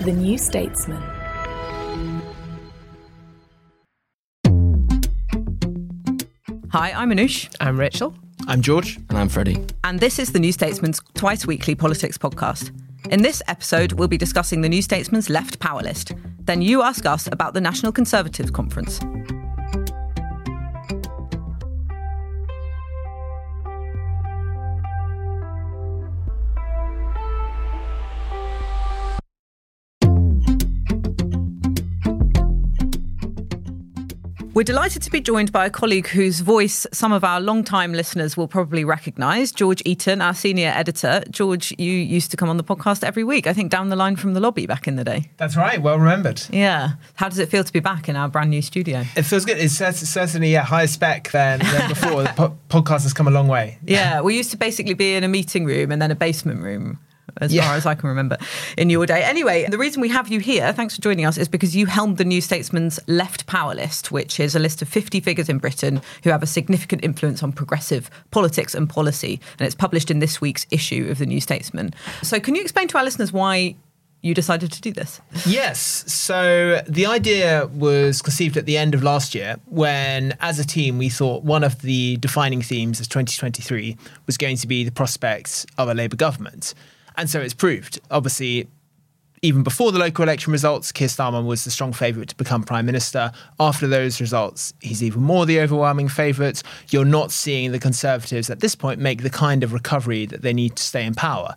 The New Statesman. Hi, I'm Anoosh. I'm Rachel. I'm George. And I'm Freddie. And this is the New Statesman's twice weekly politics podcast. In this episode, we'll be discussing the New Statesman's left power list. Then you ask us about the National Conservatives Conference. We're delighted to be joined by a colleague whose voice some of our long-time listeners will probably recognise, George Eaton, our senior editor. George, you used to come on the podcast every week, I think down the line from the lobby back in the day. That's right, well remembered. Yeah. How does it feel to be back in our brand new studio? It feels good. It's certainly yeah, higher spec than, than before. the po- podcast has come a long way. Yeah, we used to basically be in a meeting room and then a basement room as Yeah. far as I can remember in your day. Anyway, the reason we have you here, thanks for joining us, is because you helmed the New Statesman's Left Power List, which is a list of 50 figures in Britain who have a significant influence on progressive politics and policy. And it's published in this week's issue of the New Statesman. So, can you explain to our listeners why you decided to do this? Yes. So the idea was conceived at the end of last year when, as a team, we thought one of the defining themes of 2023 was going to be the prospects of a Labour government. And so it's proved. Obviously, even before the local election results, Keir Starmer was the strong favourite to become Prime Minister. After those results, he's even more the overwhelming favourite. You're not seeing the Conservatives at this point make the kind of recovery that they need to stay in power.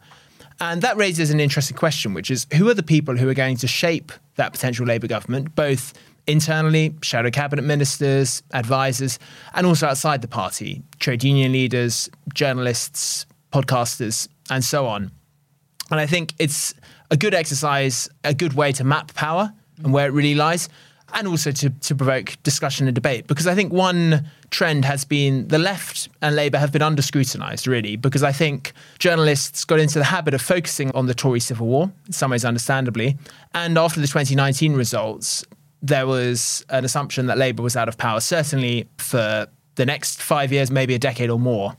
And that raises an interesting question, which is who are the people who are going to shape that potential Labour government, both internally, shadow cabinet ministers, advisors, and also outside the party, trade union leaders, journalists, podcasters, and so on. And I think it's a good exercise, a good way to map power and where it really lies, and also to, to provoke discussion and debate. Because I think one trend has been the left and Labour have been under scrutinised, really, because I think journalists got into the habit of focusing on the Tory civil war, in some ways understandably. And after the 2019 results, there was an assumption that Labour was out of power, certainly for the next five years, maybe a decade or more.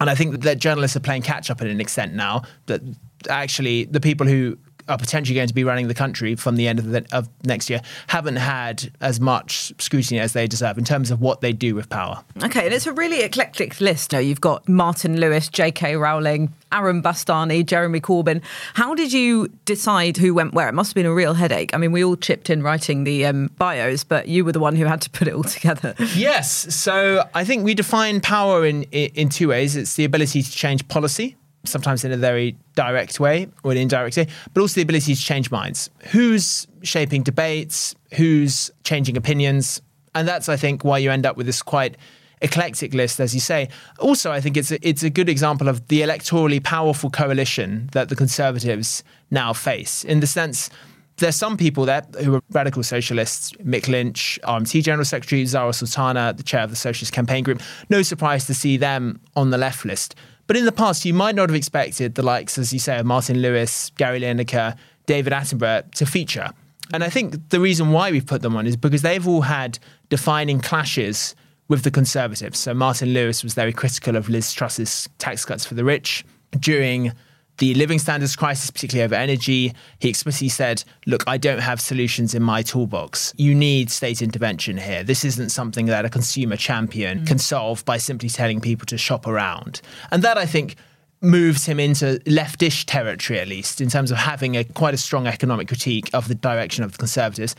And I think that journalists are playing catch up in an extent now. That actually the people who are potentially going to be running the country from the end of, the, of next year haven't had as much scrutiny as they deserve in terms of what they do with power. Okay, and it's a really eclectic list. Now, You've got Martin Lewis, J.K. Rowling, Aaron Bastani, Jeremy Corbyn. How did you decide who went where? It must have been a real headache. I mean, we all chipped in writing the um, bios, but you were the one who had to put it all together. Yes, so I think we define power in in two ways. It's the ability to change policy, sometimes in a very direct way or an indirect way, but also the ability to change minds. Who's shaping debates? Who's changing opinions? And that's, I think, why you end up with this quite eclectic list, as you say. Also, I think it's a, it's a good example of the electorally powerful coalition that the Conservatives now face, in the sense there's some people there who are radical socialists. Mick Lynch, RMT General Secretary, Zarah Sultana, the chair of the Socialist Campaign Group. No surprise to see them on the left list. But in the past, you might not have expected the likes, as you say, of Martin Lewis, Gary Lineker, David Attenborough to feature. And I think the reason why we've put them on is because they've all had defining clashes with the Conservatives. So Martin Lewis was very critical of Liz Truss's tax cuts for the rich during the living standards crisis, particularly over energy, he explicitly said, Look, I don't have solutions in my toolbox. You need state intervention here. This isn't something that a consumer champion can solve by simply telling people to shop around. And that, I think, moves him into leftish territory, at least in terms of having a quite a strong economic critique of the direction of the Conservatives.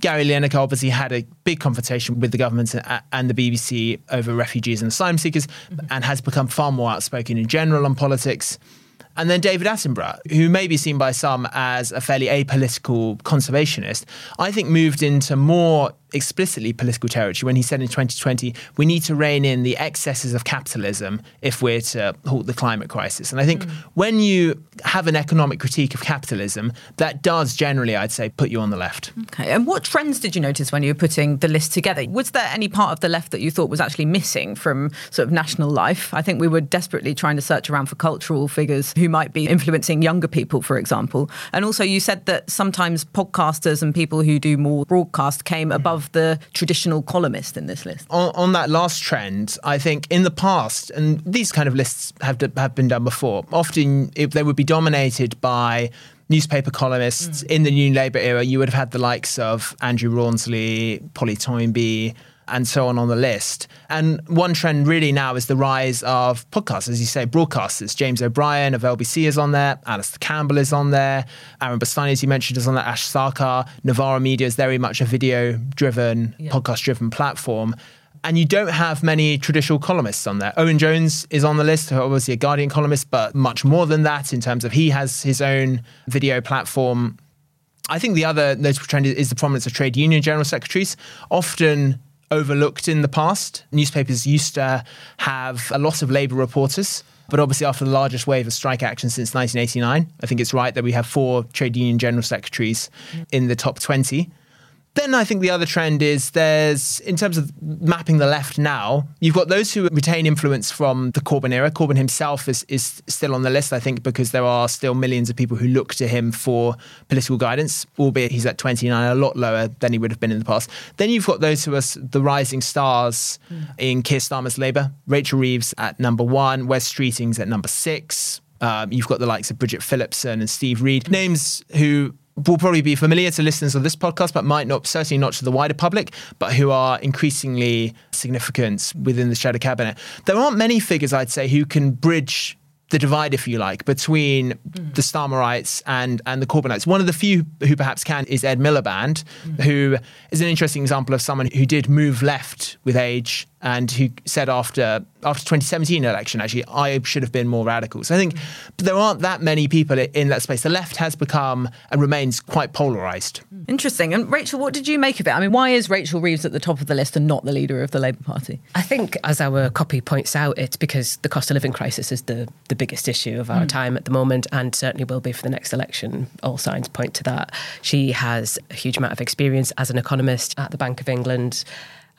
Gary Lineker obviously had a big confrontation with the government and the BBC over refugees and asylum seekers mm-hmm. and has become far more outspoken in general on politics. And then David Attenborough, who may be seen by some as a fairly apolitical conservationist, I think moved into more explicitly political territory when he said in 2020, we need to rein in the excesses of capitalism if we're to halt the climate crisis. And I think mm. when you have an economic critique of capitalism, that does generally, I'd say, put you on the left. Okay. And what trends did you notice when you were putting the list together? Was there any part of the left that you thought was actually missing from sort of national life? I think we were desperately trying to search around for cultural figures who might be influencing younger people, for example. And also, you said that sometimes podcasters and people who do more broadcast came above of the traditional columnist in this list. On, on, that last trend, I think in the past, and these kind of lists have have been done before. Often, if they would be dominated by newspaper columnists mm. in the New Labour era, you would have had the likes of Andrew Rawnsley, Polly Toynbee, and so on on the list. And one trend really now is the rise of podcasts, as you say, broadcasters. James O'Brien of LBC is on there, Alastair Campbell is on there, Aaron Bastani, as you mentioned, is on there, Ash Sarkar, Novara Media is very much a video driven, yeah. podcast driven platform. And you don't have many traditional columnists on there. Owen Jones is on the list, obviously a Guardian columnist, but much more than that in terms of he has his own video platform. I think the other notable trend is the prominence of trade union general secretaries. Often overlooked in the past. Newspapers used to have a lot of Labour reporters. But obviously, after the largest wave of strike action since 1989, I think it's right that we have four trade union general secretaries in the top 20. Then I think the other trend is there's, in terms of mapping the left now, you've got those who retain influence from the Corbyn era. Corbyn himself is, is still on the list, I think, because there are still millions of people who look to him for political guidance, albeit he's at 29, a lot lower than he would have been in the past. Then you've got those who are the rising stars mm. in Keir Starmer's Labour. Rachel Reeves at number one, Wes Streeting's at number six. Um, you've got the likes of Bridget Phillipson and Steve Reed, names who will probably be familiar to listeners of this podcast, but might not, certainly not to the wider public, but who are increasingly significant within the shadow cabinet. There aren't many figures, I'd say, who can bridge the divide, if you like, between mm. the Starmerites and and the Corbynites. One of the few who perhaps can is Ed Miliband, mm. who is an interesting example of someone who did move left with age and who said after after 2017 election, actually, I should have been more radical. So I think there aren't that many people in that space. The left has become and remains quite polarized. Interesting. And Rachel, what did you make of it? I mean, why is Rachel Reeves at the top of the list and not the leader of the Labour Party? I think, as our copy points out, it's because the cost of living crisis is the, the biggest issue of our mm. time at the moment and certainly will be for the next election. All signs point to that. She has a huge amount of experience as an economist at the Bank of England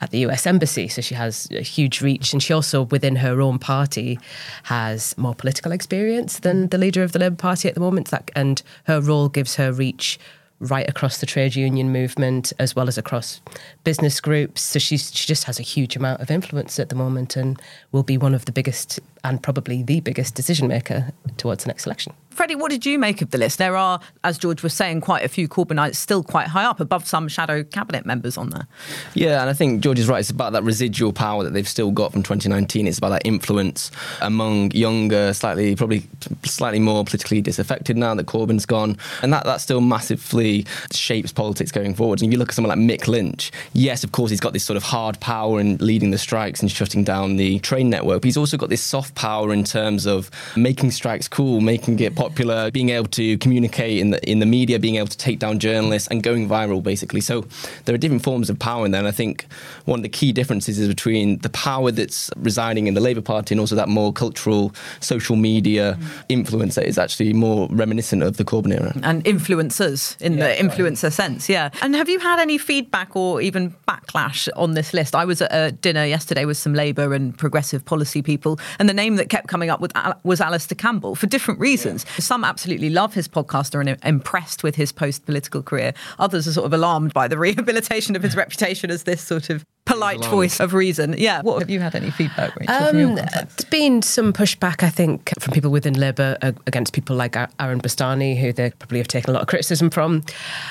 at the US Embassy. So she has a huge reach. And she also, within her own party, has more political experience than the leader of the Labour Party at the moment. and her role gives her reach right across the trade union movement as well as across business groups. So she's, she just has a huge amount of influence at the moment and will be one of the biggest and probably the biggest decision maker towards the next election. Freddie, what did you make of the list? There are, as George was saying, quite a few Corbynites still quite high up, above some shadow cabinet members on there. Yeah, and I think George is right. It's about that residual power that they've still got from 2019. It's about that influence among younger, slightly, probably slightly more politically disaffected now that Corbyn's gone. And that, that still massively shapes politics going forward. And if you look at someone like Mick Lynch, yes, of course, he's got this sort of hard power in leading the strikes and shutting down the train network, but he's also got this soft power in terms of making strikes cool, making it popular popular, being able to communicate in the in the media, being able to take down journalists, and going viral, basically. So there are different forms of power in there. And I think one of the key differences is between the power that's residing in the Labour Party and also that more cultural, social media mm. influence that is actually more reminiscent of the Corbyn era. And influencers in yeah, the influencer right. sense, yeah. And have you had any feedback or even backlash on this list? I was at a dinner yesterday with some Labour and progressive policy people, and the name that kept coming up was Alastair Campbell for different reasons. Some absolutely love his podcaster and are impressed with his post political career. Others are sort of alarmed by the rehabilitation of his reputation as this sort of polite voice of reason. Yeah. What have you had any feedback, Rachel, um, there's been some pushback, I think, from people within Labour uh, against people like Aaron Bastani, who they probably have taken a lot of criticism from.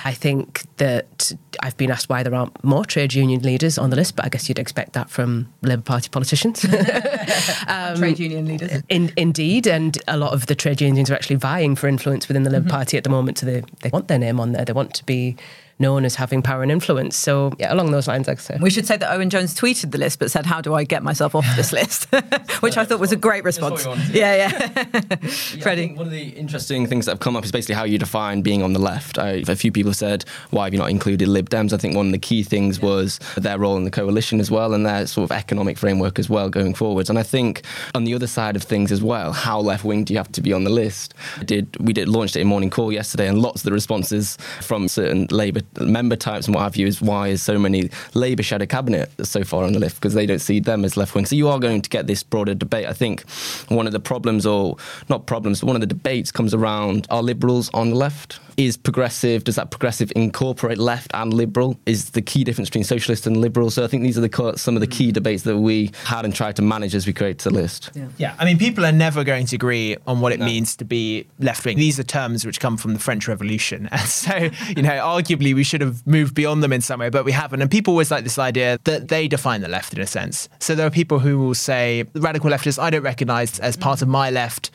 I think that I've been asked why there aren't more trade union leaders on the list, but I guess you'd expect that from Labour Party politicians. Trade union leaders. In, indeed, and a lot of the trade unions are actually vying for influence within the Labour Party at the moment. So they, they want their name on there. They want to be known as having power and influence. So yeah, along those lines, like I say. We should say that Owen Jones tweeted the list but said, How do I get myself off this list? Which I thought was a great response. wanted. Yeah, yeah. Yeah, I Freddie. one of the interesting things that have come up is basically how you define being on the left. I, a few people said, why have you not included Lib Dems? I think one of the key things was their role in the coalition as well and their sort of economic framework as well going forwards. And I think on the other side of things as well, how left wing do you have to be on the list? I did we did launched it in morning call yesterday, and lots of the responses from certain Labour member types and what have you is why is so many Labour shadow cabinet so far on the list because they don't see them as left wing. So you are going to get this broader debate. I think one of the problems, or not problems, but one of the debates comes around are liberals on the left? Is progressive, does that progressive incorporate left and liberal? Is the key difference between socialist and liberal? So I think these are the some of the key debates that we had and tried to manage as we created the list. Yeah, I mean, people are never going to agree on what it means to be left wing. These are terms which come from the French Revolution. And so, you know, arguably we should have moved beyond them in some way, but we haven't. And people always like this idea that they define the left in a sense. So there are people who will say, radical leftists, I don't recognize as mm. part of my left,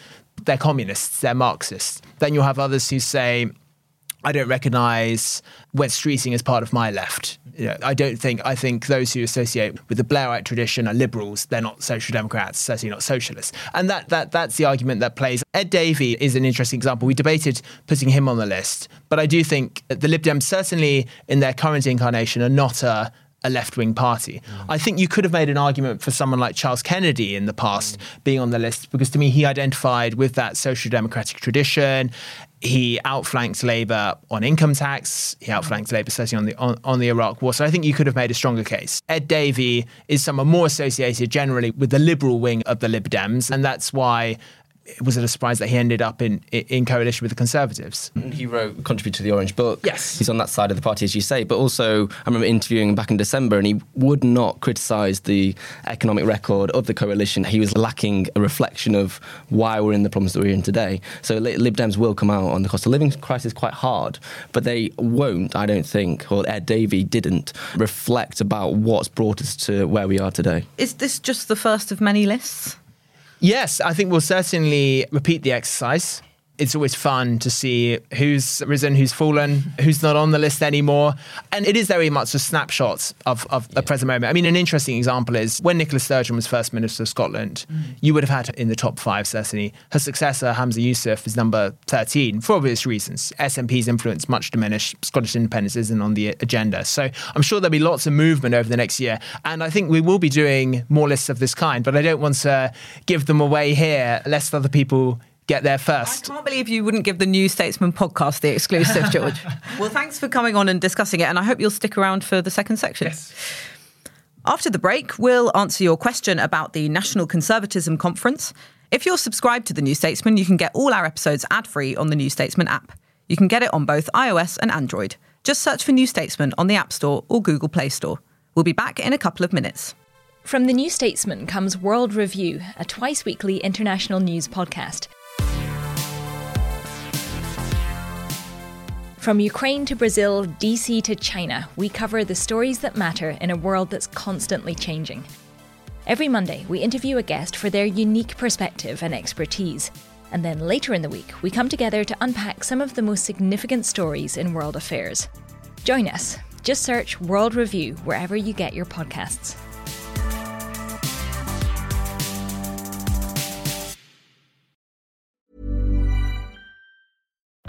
they're communists, they're Marxists. Then you'll have others who say, I don't recognise Wes Streeting as part of my left. You know, I don't think. I think those who associate with the Blairite tradition are liberals. They're not social democrats. Certainly not socialists. And that that that's the argument that plays. Ed Davey is an interesting example. We debated putting him on the list, but I do think the Lib Dems certainly in their current incarnation are not a a left wing party. Mm. I think you could have made an argument for someone like Charles Kennedy in the past mm. being on the list because to me he identified with that social democratic tradition. He outflanked Labour on income tax. He outflanked Labour certainly on the on, on the Iraq War. So I think you could have made a stronger case. Ed Davey is someone more associated generally with the liberal wing of the Lib Dems, and that's why was it a surprise that he ended up in in coalition with the Conservatives? He wrote, contributed to the Orange Book. Yes. He's on that side of the party, as you say. But also, I remember interviewing him back in December, and he would not criticise the economic record of the coalition. He was lacking a reflection of why we're in the problems that we're in today. So Lib Dems will come out on the cost of living crisis quite hard, but they won't, I don't think, or Ed Davey didn't, reflect about what's brought us to where we are today. Is this just the first of many lists? Yes, I think we'll certainly repeat the exercise. It's always fun to see who's risen, who's fallen, who's not on the list anymore. And it is very much a snapshot of, of the present moment. I mean, an interesting example is when Nicola Sturgeon was First Minister of Scotland, mm. you would have had in the top five, certainly. Her successor, Humza Yousaf, is number 13 for obvious reasons. SNP's influence much diminished. Scottish independence isn't on the agenda. So I'm sure there'll be lots of movement over the next year. And I think we will be doing more lists of this kind, but I don't want to give them away here lest other people get there first. I first. can't believe you wouldn't give the New Statesman podcast the exclusive, George. well, thanks for coming on and discussing it, and I hope you'll stick around for the second section. After the break, we'll answer your question about the National Conservatism Conference. If you're subscribed to the New Statesman, you can get all our episodes ad free on the New Statesman app. You can get it on both iOS and Android. Just search for New Statesman on the App Store or Google Play Store. We'll be back in a couple of minutes. From the New Statesman comes World Review, a twice weekly international news podcast. From Ukraine to Brazil, DC to China, we cover the stories that matter in a world that's constantly changing. Every Monday, we interview a guest for their unique perspective and expertise. And then later in the week, we come together to unpack some of the most significant stories in world affairs. Join us. Just search World Review wherever you get your podcasts.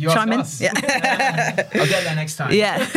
You Chime in. us. Yeah. I'll get there next time. Yeah.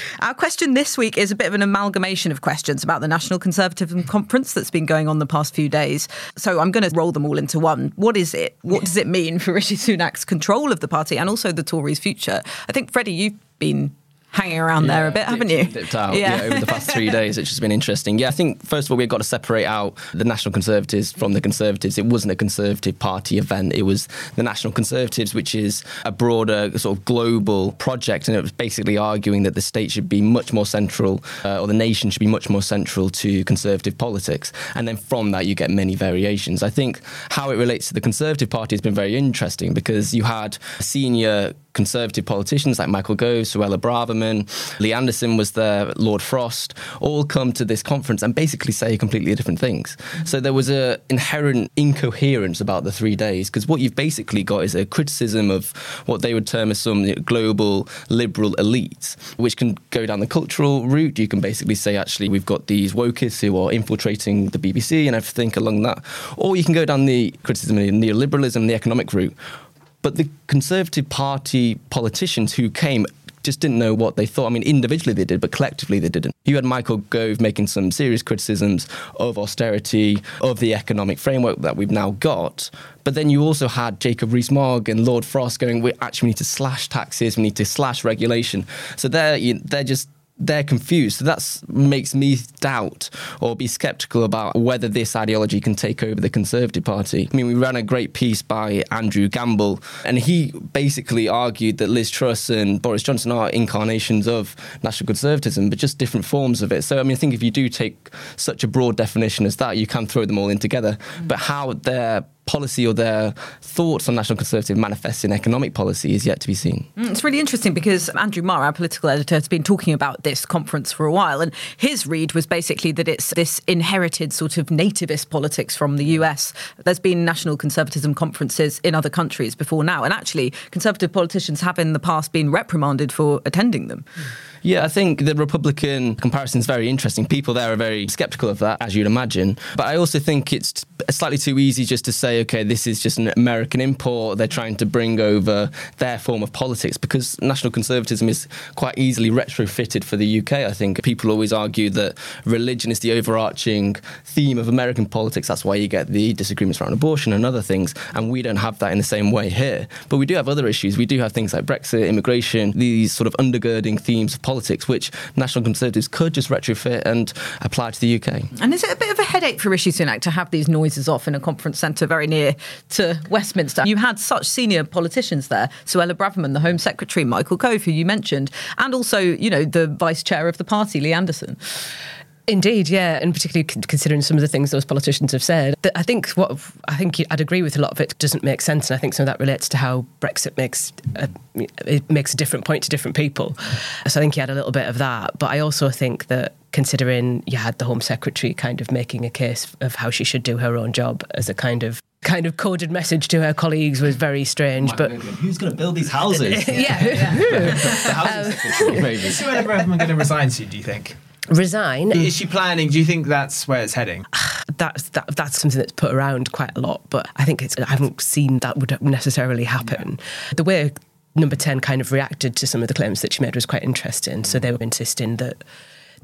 Our question this week is a bit of an amalgamation of questions about the National Conservatism Conference that's been going on the past few days. So I'm going to roll them all into one. What is it? What does it mean for Rishi Sunak's control of the party and also the Tories' future? I think, Freddie, you've been hanging around there a bit, haven't you? Dipped out, yeah. over the past three days, which has been interesting. Yeah, I think first of all we've got to separate out the National Conservatives from the Conservatives. It wasn't a Conservative Party event; it was the National Conservatives, which is a broader sort of global project, and it was basically arguing that the state should be much more central, uh, or the nation should be much more central to Conservative politics. And then from that, you get many variations. I think how it relates to the Conservative Party has been very interesting because you had senior Conservative politicians like Michael Gove, Suella Braverman, Lee Anderson was there, Lord Frost, all come to this conference and basically say completely different things. So there was a inherent incoherence about the three days because what you've basically got is a criticism of what they would term as some global liberal elites, which can go down the cultural route. You can basically say, actually, we've got these wokists who are infiltrating the BBC and everything along that. Or you can go down the criticism of neoliberalism, the economic route. But the Conservative Party politicians who came just didn't know what they thought. I mean, individually they did, but collectively they didn't. You had Michael Gove making some serious criticisms of austerity, of the economic framework that we've now got. But then you also had Jacob Rees-Mogg and Lord Frost going, we actually need to slash taxes, we need to slash regulation. So they're, they're just they're confused. So that makes me doubt or be skeptical about whether this ideology can take over the Conservative Party. I mean, we ran a great piece by Andrew Gamble, and he basically argued that Liz Truss and Boris Johnson are incarnations of national conservatism, but just different forms of it. So, I mean, I think if you do take such a broad definition as that, you can throw them all in together. Mm. But how they're policy or their thoughts on National Conservative manifest in economic policy is yet to be seen. Mm, it's really interesting because Andrew Marr, our political editor, has been talking about this conference for a while. And his read was basically that it's this inherited sort of nativist politics from the US. There's been national conservatism conferences in other countries before now. And actually, conservative politicians have in the past been reprimanded for attending them. Mm. Yeah, I think the Republican comparison is very interesting. People there are very skeptical of that, as you'd imagine. But I also think it's slightly too easy just to say, okay, this is just an American import. They're trying to bring over their form of politics because national conservatism is quite easily retrofitted for the UK. I think people always argue that religion is the overarching theme of American politics. That's why you get the disagreements around abortion and other things. And we don't have that in the same way here. But we do have other issues. We do have things like Brexit, immigration, these sort of undergirding themes of politics which National Conservatives could just retrofit and apply to the UK. And is it a bit of a headache for Rishi Sunak to have these noises off in a conference centre very near to Westminster? You had such senior politicians there, Suella Braverman, the Home Secretary, Michael Gove, who you mentioned, and also, you know, the Vice Chair of the party, Lee Anderson. Indeed, yeah, and particularly considering some of the things those politicians have said, I think what I think I'd agree with a lot of it doesn't make sense, and I think some of that relates to how Brexit makes a, it makes a different point to different people. So I think he had a little bit of that, but I also think that considering you had the Home Secretary kind of making a case of how she should do her own job as a kind of kind of coded message to her colleagues was very strange. My but who's going to build these houses? yeah, yeah. the housing um, secretary, maybe. Is Suella Braverman going to resign soon? Do you think? Resign. Is she planning? Do you think that's where it's heading? That's that, that's something that's put around quite a lot, but I think it's I haven't seen that would necessarily happen. Yeah. The way Number Ten kind of reacted to some of the claims that she made was quite interesting. So they were insisting that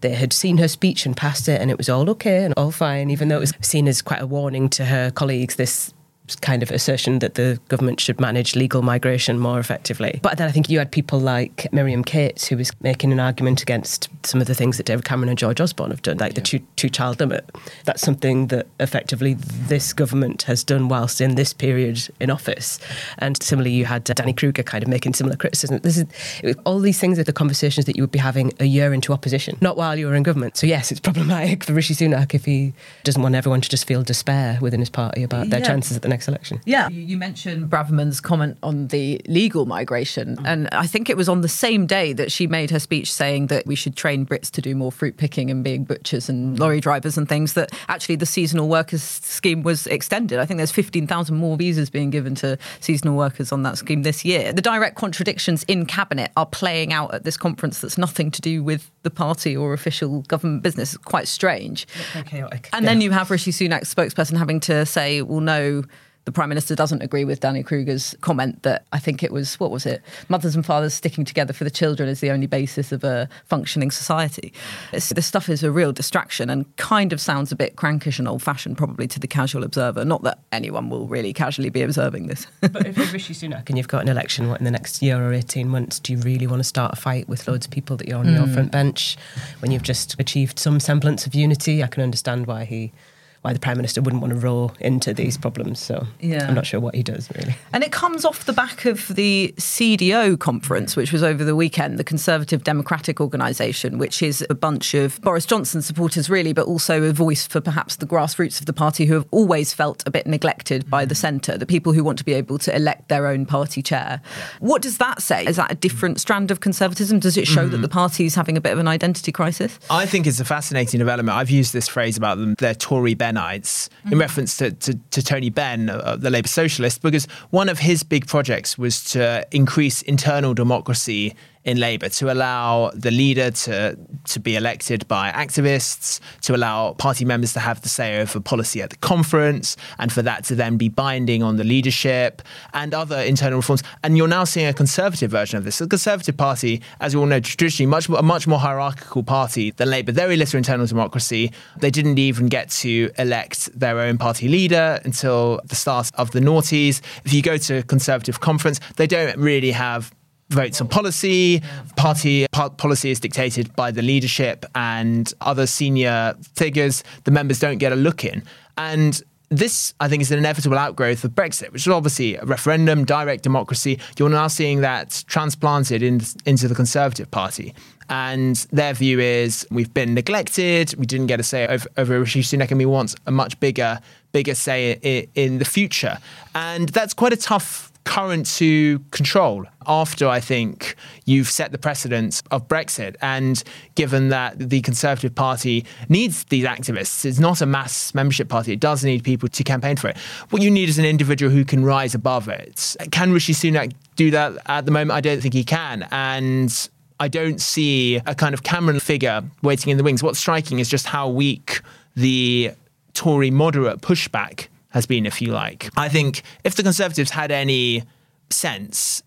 they had seen her speech and passed it, and it was all okay and all fine, even though it was seen as quite a warning to her colleagues. This kind of assertion that the government should manage legal migration more effectively. But then I think you had people like Miriam Cates, who was making an argument against some of the things that David Cameron and George Osborne have done, like yeah. the two, two child limit. That's something that effectively this government has done whilst in this period in office. And similarly, you had uh, Danny Kruger kind of making similar criticism. This is all these things are the conversations that you would be having a year into opposition, not while you were in government. So yes, it's problematic for Rishi Sunak if he doesn't want everyone to just feel despair within his party about their yeah. chances at the next election. Yeah. You mentioned Braverman's comment on the legal migration. Mm. And I think it was on the same day that she made her speech saying that we should train Brits to do more fruit picking and being butchers and lorry drivers and things, that actually the seasonal workers scheme was extended. I think there's 15,000 more visas being given to seasonal workers on that scheme this year. The direct contradictions in cabinet are playing out at this conference that's nothing to do with the party or official government business. It's quite strange. chaotic. And then you have Rishi Sunak's spokesperson having to say, well, no, the Prime Minister doesn't agree with Danny Kruger's comment that I think it was, what was it? Mothers and fathers sticking together for the children is the only basis of a functioning society. It's, this stuff is a real distraction and kind of sounds a bit crankish and old fashioned, probably to the casual observer. Not that anyone will really casually be observing this. but if you're Rishi Sunak and you've got an election what, in the next year or 18 months, do you really want to start a fight with loads of people that you're on mm. your front bench when you've just achieved some semblance of unity? I can understand why he why the prime minister wouldn't want to roll into these problems. So yeah. I'm not sure what he does really. And it comes off the back of the CDO conference, which was over the weekend, the Conservative Democratic Organisation, which is a bunch of Boris Johnson supporters really, but also a voice for perhaps the grassroots of the party who have always felt a bit neglected by the centre, the people who want to be able to elect their own party chair. What does that say? Is that a different strand of conservatism? Does it show mm-hmm. that the party is having a bit of an identity crisis? I think it's a fascinating development. I've used this phrase about them, they're Tory Ben Bennonites mm-hmm. in reference to, to, to Tony Benn, uh, the Labour socialist, because one of his big projects was to increase internal democracy in Labour to allow the leader to to be elected by activists, to allow party members to have the say over policy at the conference, and for that to then be binding on the leadership and other internal reforms. And you're now seeing a conservative version of this. The Conservative Party, as we all know, traditionally much a much more hierarchical party than Labour. Very little internal democracy. They didn't even get to elect their own party leader until the start of the noughties. If you go to a Conservative conference, they don't really have votes on policy. Party policy is dictated by the leadership and other senior figures. The members don't get a look in. And this, I think, is an inevitable outgrowth of Brexit, which is obviously a referendum, direct democracy. You're now seeing that transplanted in, into the Conservative Party. And their view is we've been neglected, we didn't get a say over, over Rishi Sunak, and we want a much bigger, bigger say in, in the future. And that's quite a tough current to control after I think you've set the precedence of Brexit. And given that the Conservative Party needs these activists, it's not a mass membership party, it does need people to campaign for it. What you need is an individual who can rise above it. Can Rishi Sunak do that at the moment? I don't think he can. And I don't see a kind of Cameron figure waiting in the wings. What's striking is just how weak the Tory moderate pushback has been, if you like. I think if the Conservatives had any sense,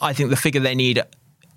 I think the figure they need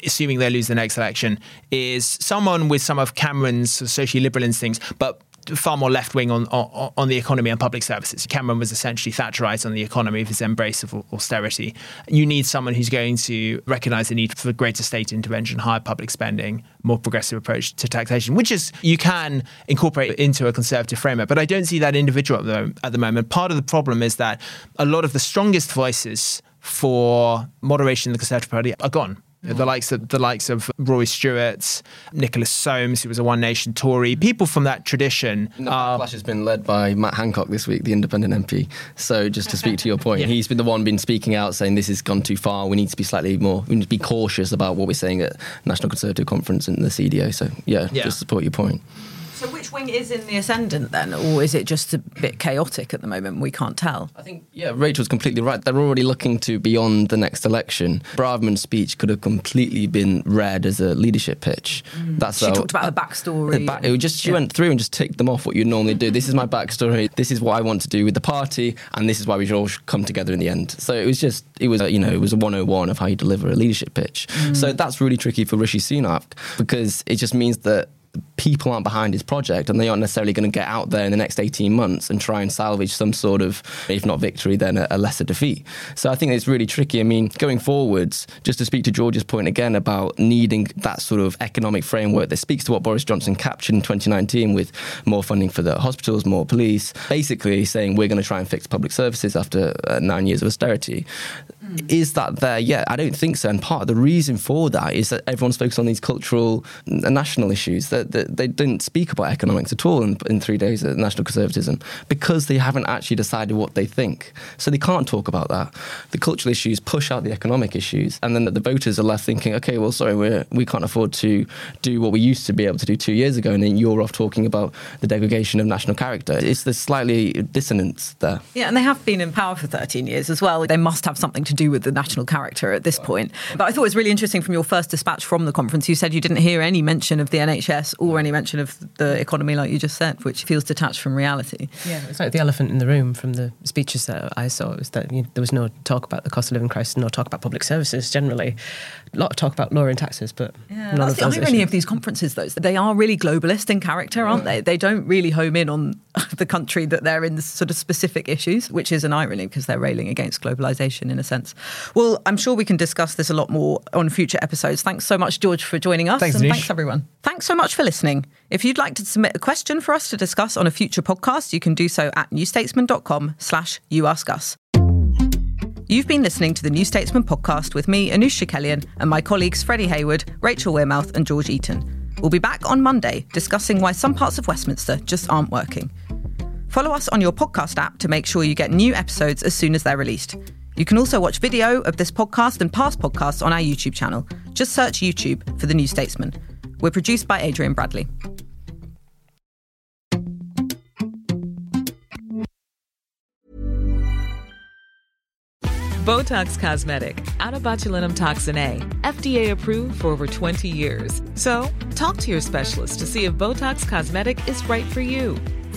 assuming they lose the next election, is someone with some of Cameron's socially liberal instincts, but far more left wing on, on, on the economy and public services. Cameron was essentially Thatcherite on the economy with his embrace of austerity. You need someone who's going to recognise the need for greater state intervention, higher public spending, more progressive approach to taxation, which is you can incorporate into a conservative framework. But I don't see that individual at the, at the moment. Part of the problem is that a lot of the strongest voices for moderation in the Conservative Party are gone. The mm. likes of the likes of Rory Stewart, Nicholas Soames, who was a One Nation Tory, people from that tradition. The backlash has been led by Matt Hancock this week, the Independent MP. So just to speak to your point, yeah. he's been the one been speaking out, saying this has gone too far. We need to be slightly more. We need to be cautious about what we're saying at National Conservative Conference and the CDO. So yeah, yeah. just support your point. So which wing is in the ascendant then, or is it just a bit chaotic at the moment? We can't tell. I think yeah, Rachel's completely right. They're already looking to beyond the next election. Braverman's speech could have completely been read as a leadership pitch. Mm. That's she how, talked about her backstory. Back, it just she yeah. went through and just ticked them off what you normally do. This is my backstory. This is what I want to do with the party, and this is why we should all come together in the end. So it was just it was a, you know it was a 101 of how you deliver a leadership pitch. Mm. So that's really tricky for Rishi Sunak because it just means that people aren't behind his project and they aren't necessarily going to get out there in the next 18 months and try and salvage some sort of, if not victory, then a, a, lesser defeat. So I think it's really tricky. I mean, going forwards, just to speak to George's point again about needing that sort of economic framework that speaks to what Boris Johnson captured in 2019 with more funding for the hospitals, more police, basically saying we're going to try and fix public services after uh, nine years of austerity. Is that there yet? I don't think so. And part of the reason for that is that everyone's focused on these cultural and national issues. That, that they didn't speak about economics at all in, in three days at National Conservatism because they haven't actually decided what they think. So they can't talk about that. The cultural issues push out the economic issues, and then the voters are left thinking, okay, well, sorry, we we can't afford to do what we used to be able to do two years ago, and then you're off talking about the degradation of national character. It's this slightly dissonance there. Yeah, and they have been in power for 13 years as well. They must have something to do with the national character at this point. But I thought it was really interesting from your first dispatch from the conference. You said you didn't hear any mention of the NHS or any mention of the economy, like you just said, which feels detached from reality. Yeah, it's like the elephant in the room from the speeches that I saw was that you know, there was no talk about the cost of living crisis, no talk about public services generally. A lot of talk about lowering taxes, but Yeah, none that's of the those irony issues. of these conferences, though. is They are really globalist in character, aren't they? They don't really home in on the country that they're in, the sort of specific issues, which is an irony because they're railing against globalization in a sense. Well, I'm sure we can discuss this a lot more on future episodes. Thanks so much, George, for joining us. Thanks, Anoosh. thanks, everyone. Thanks so much for listening. If you'd like to submit a question for us to discuss on a future podcast, you can do so at newstatesman.com slash you ask us. You've been listening to the New Statesman podcast with me, Anoosh Chakelian, and my colleagues Freddie Hayward, Rachel Wearmouth, and George Eaton. We'll be back on Monday discussing why some parts of Westminster just aren't working. Follow us on your podcast app to make sure you get new episodes as soon as they're released. You can also watch video of this podcast and past podcasts on our YouTube channel. Just search YouTube for The New Statesman. We're produced by Adrian Bradley. Botox Cosmetic, onabotulinumtoxinA, FDA approved for over 20 years. So, talk to your specialist to see if Botox Cosmetic is right for you.